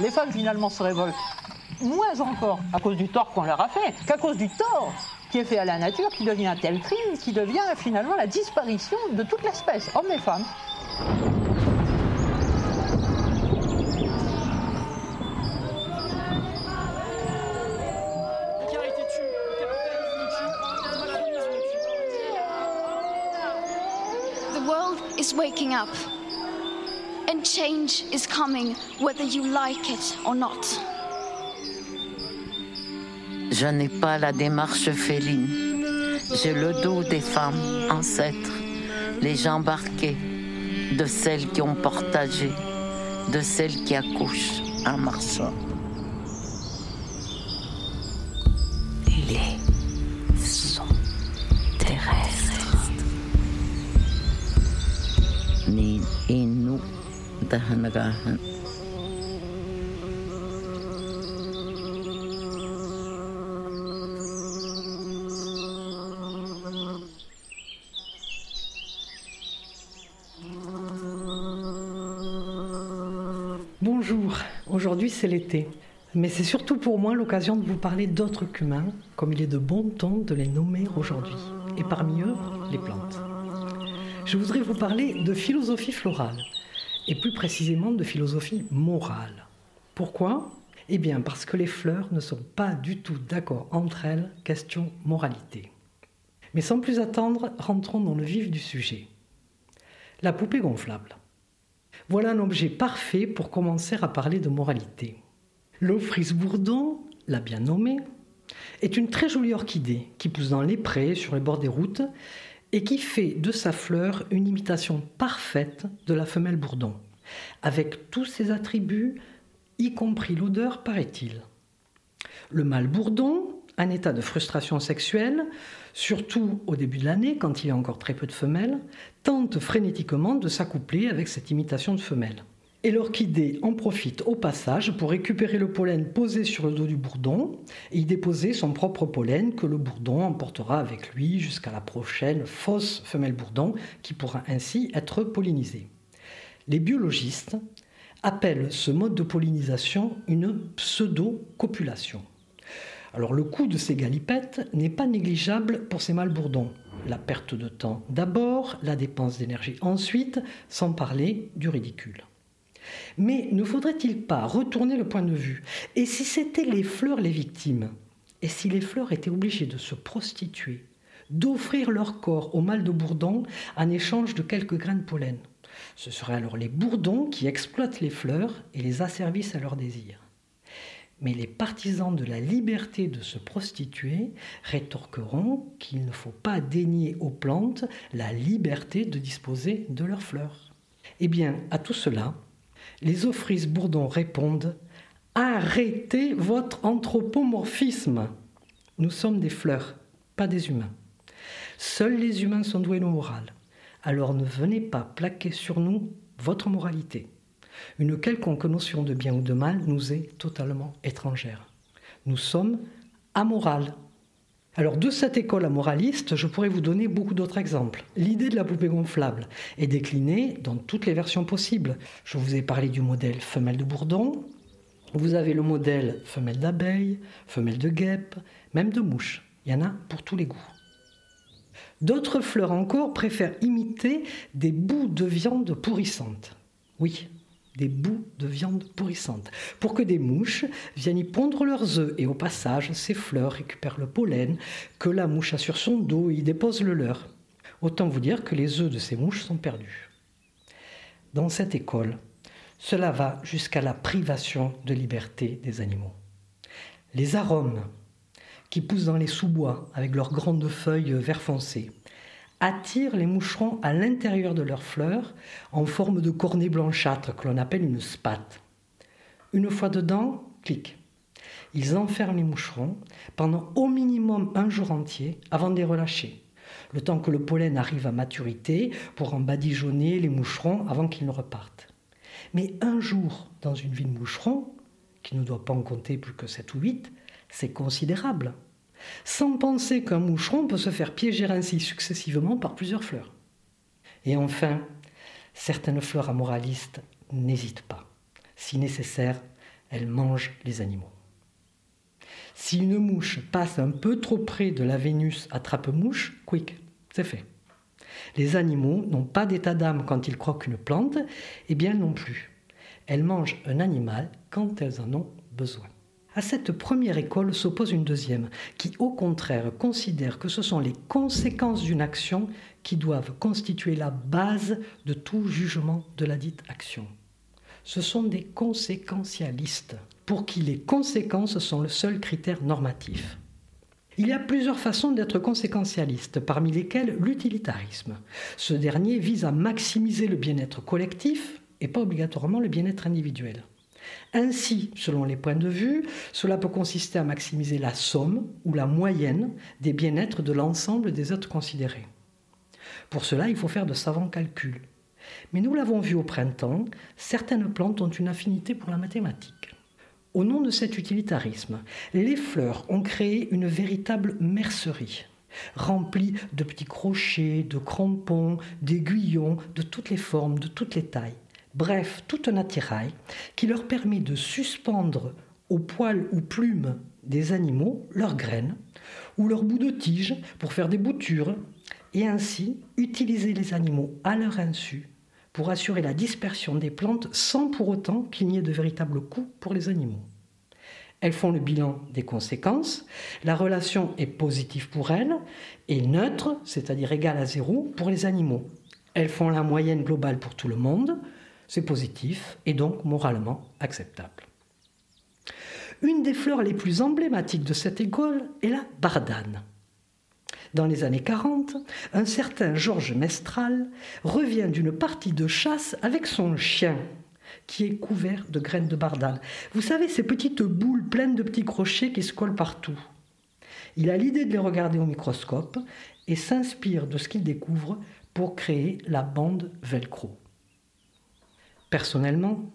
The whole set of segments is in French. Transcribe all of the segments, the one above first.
Les femmes finalement se révoltent moins encore à cause du tort qu'on leur a fait qu'à cause du tort qui est fait à la nature, qui devient un tel crime, qui devient finalement la disparition de toute l'espèce, hommes et femmes. The world is waking up. Change is coming whether you like it or not. Je n'ai pas la démarche féline. J'ai le dos des femmes ancêtres, les jambes arquées, de celles qui ont partagé, de celles qui accouchent en marchant. Les sons terrestres. Ni Bonjour, aujourd'hui c'est l'été, mais c'est surtout pour moi l'occasion de vous parler d'autres qu'humains, comme il est de bon ton de les nommer aujourd'hui, et parmi eux, les plantes. Je voudrais vous parler de philosophie florale, et plus précisément de philosophie morale. Pourquoi? Eh bien parce que les fleurs ne sont pas du tout d'accord entre elles, question moralité. Mais sans plus attendre, rentrons dans le vif du sujet. La poupée gonflable. Voilà un objet parfait pour commencer à parler de moralité. L'Ophrys bourdon, la bien nommée, est une très jolie orchidée qui pousse dans les prés, sur les bords des routes, et qui fait de sa fleur une imitation parfaite de la femelle bourdon, avec tous ses attributs, y compris l'odeur, paraît-il. Le mâle bourdon, un état de frustration sexuelle, surtout au début de l'année, quand il y a encore très peu de femelles, tente frénétiquement de s'accoupler avec cette imitation de femelle. Et l'orchidée en profite au passage pour récupérer le pollen posé sur le dos du bourdon et y déposer son propre pollen que le bourdon emportera avec lui jusqu'à la prochaine fausse femelle bourdon qui pourra ainsi être pollinisée. Les biologistes appellent ce mode de pollinisation une pseudo-copulation. Alors le coût de ces galipettes n'est pas négligeable pour ces mâles bourdons. La perte de temps d'abord, la dépense d'énergie ensuite, sans parler du ridicule. Mais ne faudrait-il pas retourner le point de vue? Et si c'étaient les fleurs les victimes? Et si les fleurs étaient obligées de se prostituer, d'offrir leur corps au mâle de bourdon en échange de quelques grains de pollen? Ce seraient alors les bourdons qui exploitent les fleurs et les asservissent à leurs désirs. Mais les partisans de la liberté de se prostituer rétorqueront qu'il ne faut pas dénier aux plantes la liberté de disposer de leurs fleurs. Eh bien, à tout cela, les Ophrys bourdons répondent Arrêtez votre anthropomorphisme. Nous sommes des fleurs, pas des humains. Seuls les humains sont doués de morale. Alors ne venez pas plaquer sur nous votre moralité. Une quelconque notion de bien ou de mal nous est totalement étrangère. Nous sommes amorales. Alors de cette école amoraliste, je pourrais vous donner beaucoup d'autres exemples. L'idée de la poupée gonflable est déclinée dans toutes les versions possibles. Je vous ai parlé du modèle femelle de bourdon. Vous avez le modèle femelle d'abeille, femelle de guêpe, même de mouche. Il y en a pour tous les goûts. D'autres fleurs encore préfèrent imiter des bouts de viande pourrissante. Oui, des bouts de viande pourrissante, pour que des mouches viennent y pondre leurs œufs et au passage, ces fleurs récupèrent le pollen que la mouche a sur son dos et y dépose le leur. Autant vous dire que les œufs de ces mouches sont perdus. Dans cette école, cela va jusqu'à la privation de liberté des animaux. Les arômes qui poussent dans les sous-bois avec leurs grandes feuilles vert foncé, attirent les moucherons à l'intérieur de leurs fleurs en forme de cornet blanchâtre que l'on appelle une spate. Une fois dedans, clic. Ils enferment les moucherons pendant au minimum un jour entier avant de les relâcher, le temps que le pollen arrive à maturité pour en badigeonner les moucherons avant qu'ils ne repartent. Mais un jour dans une vie de moucheron, qui ne doit pas en compter plus que 7 ou 8, c'est considérable sans penser qu'un moucheron peut se faire piéger ainsi successivement par plusieurs fleurs. Et enfin, certaines fleurs amoralistes n'hésitent pas. Si nécessaire, elle mange les animaux. Si une mouche passe un peu trop près de la Vénus attrape-mouche, quick, c'est fait. Les animaux n'ont pas d'état d'âme quand ils croquent une plante, et eh bien non plus. Elles mangent un animal quand elles en ont besoin. À cette première école s'oppose une deuxième, qui au contraire considère que ce sont les conséquences d'une action qui doivent constituer la base de tout jugement de la dite action. Ce sont des conséquentialistes, pour qui les conséquences sont le seul critère normatif. Il y a plusieurs façons d'être conséquentialiste, parmi lesquelles l'utilitarisme. Ce dernier vise à maximiser le bien-être collectif et pas obligatoirement le bien-être individuel. Ainsi, selon les points de vue, cela peut consister à maximiser la somme ou la moyenne des bien-être de l'ensemble des êtres considérés. Pour cela, il faut faire de savants calculs. Mais nous l'avons vu au printemps, certaines plantes ont une affinité pour la mathématique. Au nom de cet utilitarisme, les fleurs ont créé une véritable mercerie, remplie de petits crochets, de crampons, d'aiguillons, de toutes les formes, de toutes les tailles. Bref, tout un attirail qui leur permet de suspendre aux poils ou plumes des animaux leurs graines ou leurs bouts de tige pour faire des boutures et ainsi utiliser les animaux à leur insu pour assurer la dispersion des plantes sans pour autant qu'il n'y ait de véritable coût pour les animaux. Elles font le bilan des conséquences, la relation est positive pour elles et neutre, c'est-à-dire égale à zéro, pour les animaux. Elles font la moyenne globale pour tout le monde, c'est positif et donc moralement acceptable. Une des fleurs les plus emblématiques de cette école est la bardane. Dans les années 40, un certain Georges Mestral revient d'une partie de chasse avec son chien, qui est couvert de graines de bardane. Vous savez, ces petites boules pleines de petits crochets qui se collent partout. Il a l'idée de les regarder au microscope et s'inspire de ce qu'il découvre pour créer la bande velcro. Personnellement,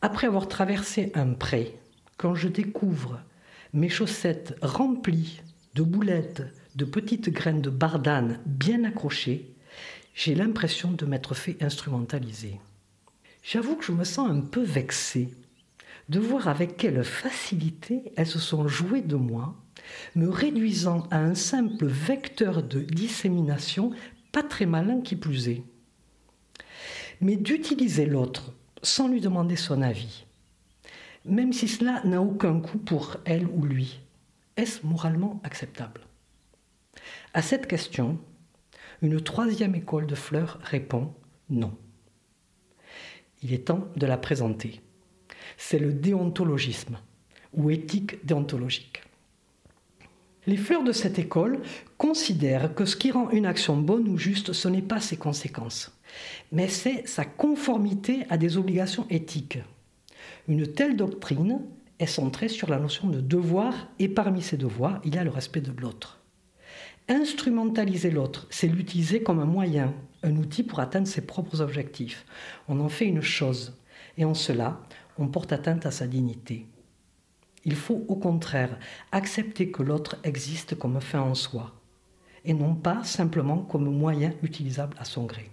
après avoir traversé un pré, quand je découvre mes chaussettes remplies de boulettes de petites graines de bardane bien accrochées, j'ai l'impression de m'être fait instrumentaliser. J'avoue que je me sens un peu vexée de voir avec quelle facilité elles se sont jouées de moi, me réduisant à un simple vecteur de dissémination, pas très malin qui plus est. Mais d'utiliser l'autre sans lui demander son avis, même si cela n'a aucun coût pour elle ou lui, est-ce moralement acceptable? À cette question, une troisième école de fleurs répond non. Il est temps de la présenter. C'est le déontologisme ou éthique déontologique. Les fleurs de cette école considèrent que ce qui rend une action bonne ou juste, ce n'est pas ses conséquences, mais c'est sa conformité à des obligations éthiques. Une telle doctrine est centrée sur la notion de devoir, et parmi ces devoirs, il y a le respect de l'autre. Instrumentaliser l'autre, c'est l'utiliser comme un moyen, un outil pour atteindre ses propres objectifs. On en fait une chose, et en cela, on porte atteinte à sa dignité. Il faut au contraire accepter que l'autre existe comme fin en soi, et non pas simplement comme moyen utilisable à son gré.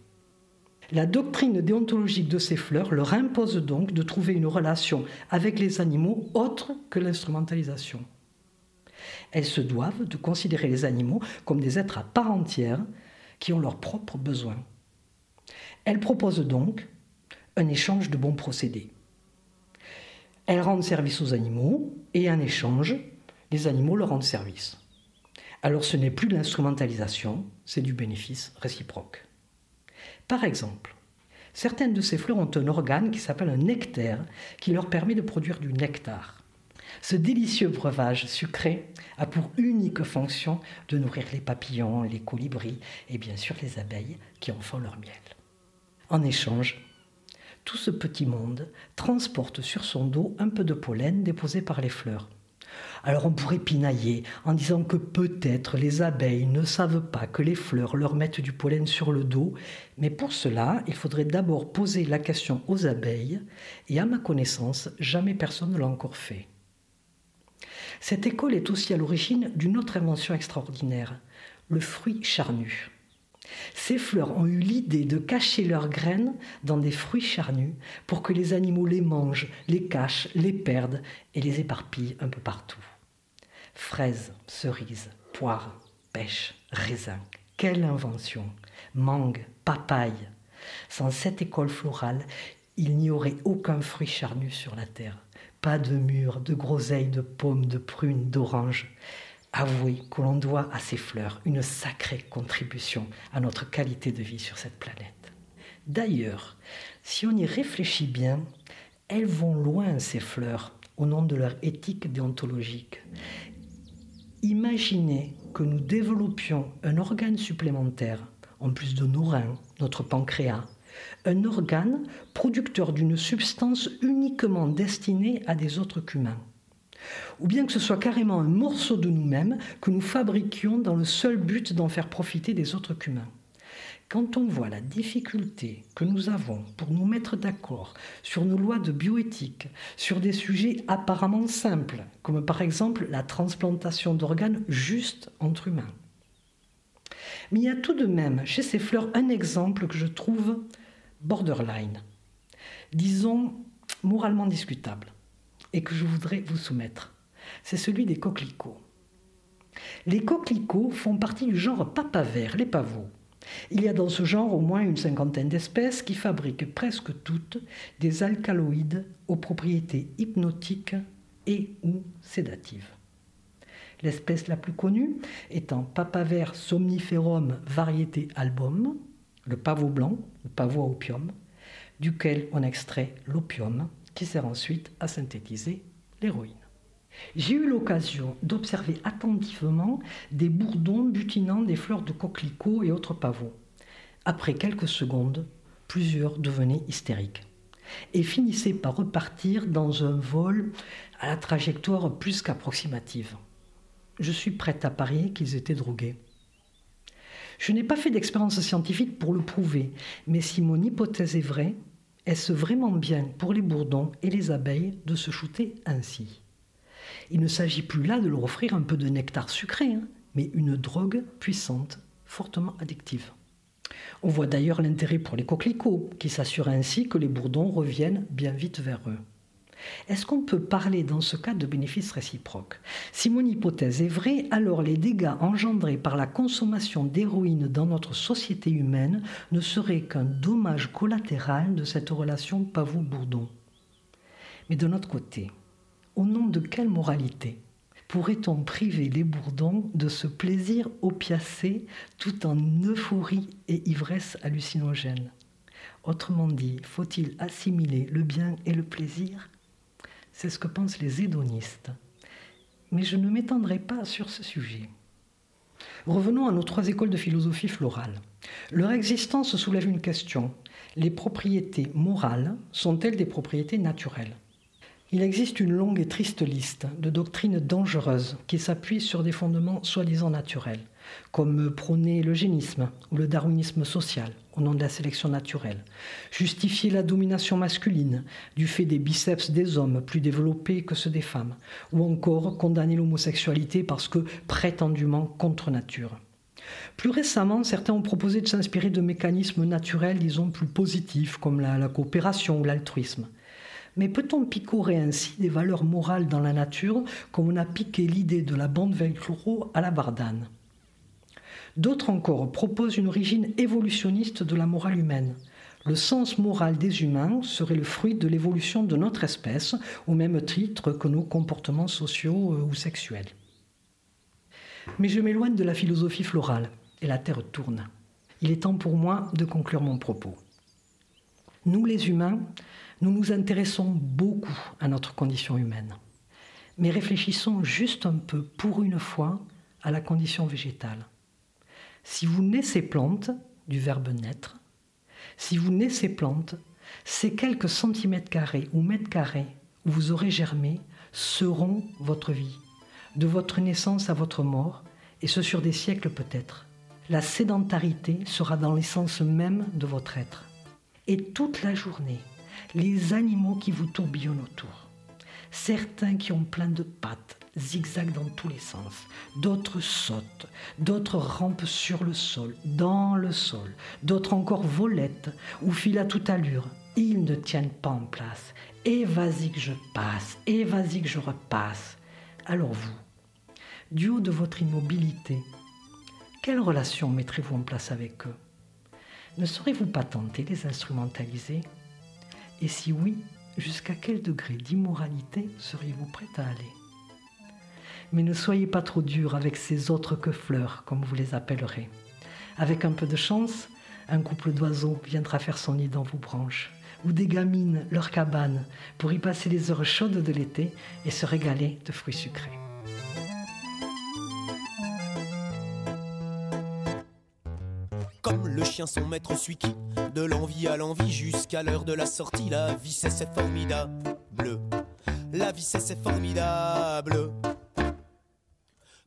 La doctrine déontologique de ces fleurs leur impose donc de trouver une relation avec les animaux autre que l'instrumentalisation. Elles se doivent de considérer les animaux comme des êtres à part entière qui ont leurs propres besoins. Elles proposent donc un échange de bons procédés. Elles rendent service aux animaux et en échange, les animaux leur rendent service. Alors ce n'est plus de l'instrumentalisation, c'est du bénéfice réciproque. Par exemple, certaines de ces fleurs ont un organe qui s'appelle un nectaire qui leur permet de produire du nectar. Ce délicieux breuvage sucré a pour unique fonction de nourrir les papillons, les colibris et bien sûr les abeilles qui en font leur miel. En échange, tout ce petit monde transporte sur son dos un peu de pollen déposé par les fleurs. Alors on pourrait pinailler en disant que peut-être les abeilles ne savent pas que les fleurs leur mettent du pollen sur le dos, mais pour cela, il faudrait d'abord poser la question aux abeilles, et à ma connaissance, jamais personne ne l'a encore fait. Cette école est aussi à l'origine d'une autre invention extraordinaire, le fruit charnu. Ces fleurs ont eu l'idée de cacher leurs graines dans des fruits charnus pour que les animaux les mangent, les cachent, les perdent et les éparpillent un peu partout. Fraises, cerises, poires, pêches, raisins. Quelle invention Mangue, papaye. Sans cette école florale, il n'y aurait aucun fruit charnu sur la terre. Pas de mûres, de groseilles, de pommes, de prunes, d'oranges. Avouez que l'on doit à ces fleurs une sacrée contribution à notre qualité de vie sur cette planète. D'ailleurs, si on y réfléchit bien, elles vont loin, ces fleurs, au nom de leur éthique déontologique. Imaginez que nous développions un organe supplémentaire, en plus de nos reins, notre pancréas, un organe producteur d'une substance uniquement destinée à des autres qu'humains. Ou bien que ce soit carrément un morceau de nous-mêmes que nous fabriquions dans le seul but d'en faire profiter des autres qu'humains. Quand on voit la difficulté que nous avons pour nous mettre d'accord sur nos lois de bioéthique, sur des sujets apparemment simples, comme par exemple la transplantation d'organes juste entre humains. Mais il y a tout de même chez ces fleurs un exemple que je trouve borderline, disons moralement discutable, et que je voudrais vous soumettre. C'est celui des coquelicots. Les coquelicots font partie du genre papaver, les pavots. Il y a dans ce genre au moins une cinquantaine d'espèces qui fabriquent presque toutes des alcaloïdes aux propriétés hypnotiques et ou sédatives. L'espèce la plus connue étant Papaver somniferum variété album, le pavot blanc, le pavot à opium, duquel on extrait l'opium qui sert ensuite à synthétiser l'héroïne. J'ai eu l'occasion d'observer attentivement des bourdons butinant des fleurs de coquelicots et autres pavots. Après quelques secondes, plusieurs devenaient hystériques et finissaient par repartir dans un vol à la trajectoire plus qu'approximative. Je suis prête à parier qu'ils étaient drogués. Je n'ai pas fait d'expérience scientifique pour le prouver, mais si mon hypothèse est vraie, est-ce vraiment bien pour les bourdons et les abeilles de se shooter ainsi? Il ne s'agit plus là de leur offrir un peu de nectar sucré, hein, mais une drogue puissante, fortement addictive. On voit d'ailleurs l'intérêt pour les coquelicots, qui s'assurent ainsi que les bourdons reviennent bien vite vers eux. Est-ce qu'on peut parler dans ce cas de bénéfices réciproques Si mon hypothèse est vraie, alors les dégâts engendrés par la consommation d'héroïne dans notre société humaine ne seraient qu'un dommage collatéral de cette relation pavot-bourdon. Mais de notre côté, au nom de quelle moralité pourrait-on priver les bourdons de ce plaisir opiacé tout en euphorie et ivresse hallucinogène? Autrement dit, faut-il assimiler le bien et le plaisir c'est ce que pensent les hédonistes. Mais je ne m'étendrai pas sur ce sujet. Revenons à nos trois écoles de philosophie florale. Leur existence soulève une question. Les propriétés morales sont-elles des propriétés naturelles? Il existe une longue et triste liste de doctrines dangereuses qui s'appuient sur des fondements soi-disant naturels comme prôner l'eugénisme ou le darwinisme social au nom de la sélection naturelle, justifier la domination masculine du fait des biceps des hommes plus développés que ceux des femmes, ou encore condamner l'homosexualité parce que prétendument contre nature. Plus récemment, certains ont proposé de s'inspirer de mécanismes naturels, disons, plus positifs, comme la, la coopération ou l'altruisme. Mais peut-on picorer ainsi des valeurs morales dans la nature comme on a piqué l'idée de la bande velcro à la bardane? D'autres encore proposent une origine évolutionniste de la morale humaine. Le sens moral des humains serait le fruit de l'évolution de notre espèce, au même titre que nos comportements sociaux euh, ou sexuels. Mais je m'éloigne de la philosophie florale, et la Terre tourne. Il est temps pour moi de conclure mon propos. Nous les humains, nous nous intéressons beaucoup à notre condition humaine. Mais réfléchissons juste un peu, pour une fois, à la condition végétale. Si vous naissez plante, du verbe naître, si vous naissez plante, ces quelques centimètres carrés ou mètres carrés où vous aurez germé seront votre vie, de votre naissance à votre mort, et ce sur des siècles peut-être. La sédentarité sera dans l'essence même de votre être. Et toute la journée, les animaux qui vous tourbillonnent autour. Certains qui ont plein de pattes, zigzag dans tous les sens. D'autres sautent, d'autres rampent sur le sol, dans le sol. D'autres encore volettent ou filent à toute allure. Ils ne tiennent pas en place. Et vas-y que je passe, et vas-y que je repasse. Alors vous, du haut de votre immobilité, quelle relation mettrez-vous en place avec eux? Ne saurez-vous pas tenter de les instrumentaliser? Et si oui, jusqu'à quel degré d'immoralité seriez-vous prêt à aller? Mais ne soyez pas trop dur avec ces autres que fleurs, comme vous les appellerez. Avec un peu de chance, un couple d'oiseaux viendra faire son nid dans vos branches, ou des gamines leur cabane, pour y passer les heures chaudes de l'été et se régaler de fruits sucrés. Le chien son maître suit qui, de l'envie à l'envie jusqu'à l'heure de la sortie, la vie c'est formidable. La vie c'est formidable.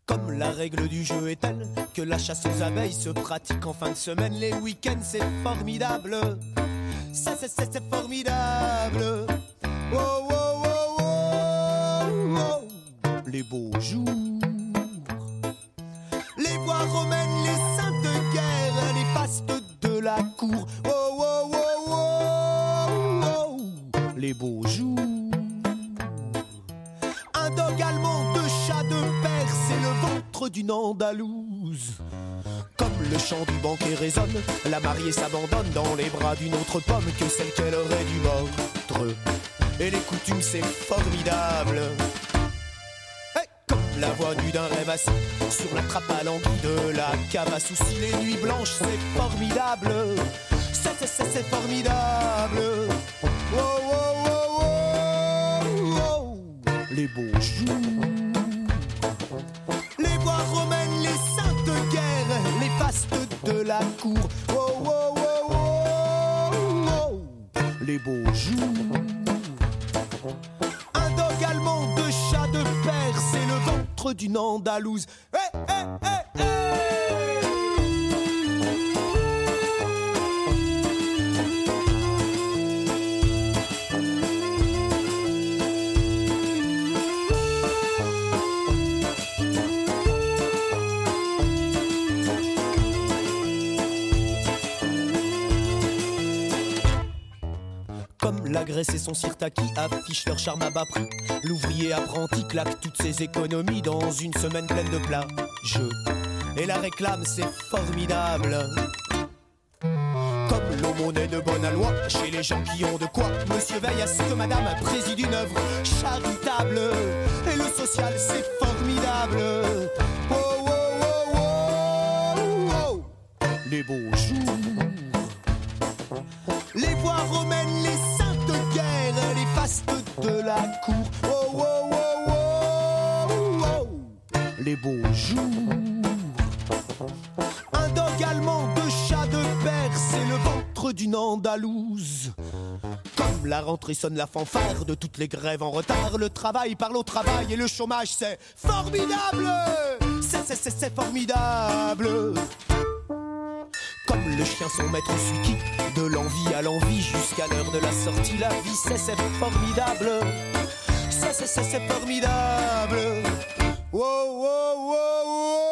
Comme la règle du jeu est telle que la chasse aux abeilles se pratique en fin de semaine, les week-ends c'est formidable. Ça c'est c'est formidable. Oh, oh, oh, oh, Les beaux jours. Les voies romaines, les Oh, oh, oh, oh, oh. Les beaux jours. Un dog allemand, deux chats de Perse et le ventre d'une Andalouse. Comme le chant du banquet résonne, la mariée s'abandonne dans les bras d'une autre pomme que celle qu'elle aurait dû mordre. Et les coutumes, c'est formidable. La voix nue d'un rêve assis sur la trappe à l'anguille de la cave à soucis, les nuits blanches, c'est formidable. C'est, c'est, c'est, formidable. Oh, oh, oh, oh, oh. Les beaux jours. Les voies romaines, les saintes guerres, les fastes de la cour. Oh, oh, oh, oh, oh. Les beaux jours. D'une Andalouse. Eh, eh, eh, la Grèce et son sirtaki affichent leur charme à bas prix. L'ouvrier apprenti claque toutes ses économies dans une semaine pleine de plats. Je et la réclame, c'est formidable. Comme l'aumône est de bonne aloi chez les gens qui ont de quoi. Monsieur veille à ce que madame préside une œuvre charitable. Et le social, c'est formidable. Oh, oh, oh, oh, oh. Les beaux jours. Oh, oh, oh, oh, oh. Les beaux jours. Un dog allemand, deux chats de Perse et le ventre d'une Andalouse. Comme la rentrée sonne la fanfare de toutes les grèves en retard, le travail parle au travail et le chômage, c'est formidable! C'est, c'est, c'est, c'est formidable! Le chien son maître suit qui De l'envie à l'envie jusqu'à l'heure de la sortie. La vie c'est c'est formidable. C'est c'est c'est formidable. Wow wow wow wow